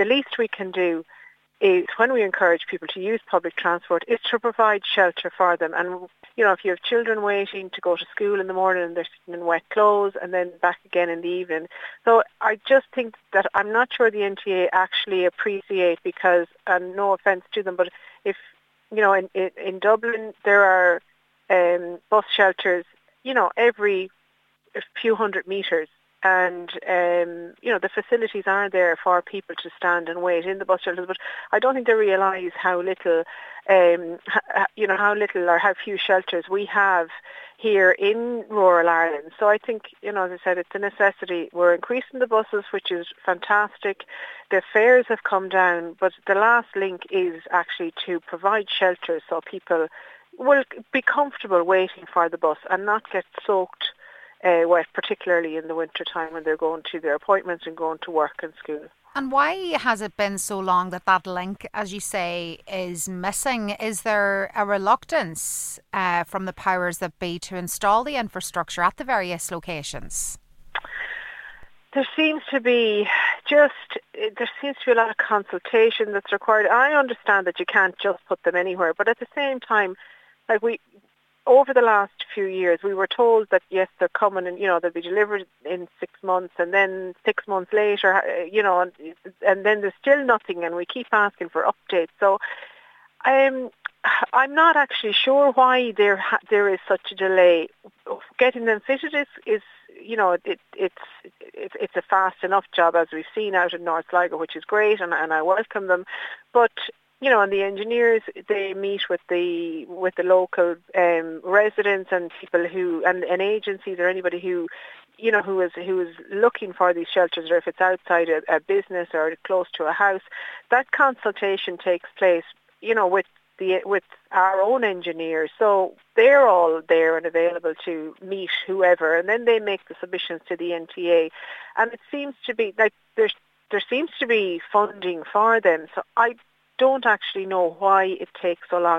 the least we can do is when we encourage people to use public transport is to provide shelter for them. And, you know, if you have children waiting to go to school in the morning and they're sitting in wet clothes and then back again in the evening. So I just think that I'm not sure the NTA actually appreciate because, and no offence to them, but if, you know, in, in, in Dublin there are um, bus shelters, you know, every few hundred metres and um, you know the facilities are there for people to stand and wait in the bus shelters. But I don't think they realise how little, um, you know, how little or how few shelters we have here in rural Ireland. So I think, you know, as I said, it's a necessity. We're increasing the buses, which is fantastic. The fares have come down, but the last link is actually to provide shelters so people will be comfortable waiting for the bus and not get soaked uh, wet, particularly in the winter time when they're going to their appointments and going to work and school. And why has it been so long that that link, as you say, is missing? Is there a reluctance uh, from the powers that be to install the infrastructure at the various locations? There seems to be just there seems to be a lot of consultation that's required. I understand that you can't just put them anywhere, but at the same time, like we over the last few years, we were told that yes, they're coming and you know they'll be delivered in six months, and then six months later, uh, you know, and, and then there's still nothing, and we keep asking for updates. So, um, I'm not actually sure why there there is such a delay. Getting them fitted is, is you know, it, it's it, it's a fast enough job as we've seen out in North Sligo, which is great, and, and I welcome them. But you know, and the engineers they meet with the with the local um, residents and people who and, and agencies or anybody who you know who is who is looking for these shelters or if it's outside a, a business or close to a house. That consultation takes place, you know, with the with our own engineers. So they're all there and available to meet whoever, and then they make the submissions to the NTA. And it seems to be like there's there seems to be funding for them. So I don't actually know why it takes so long.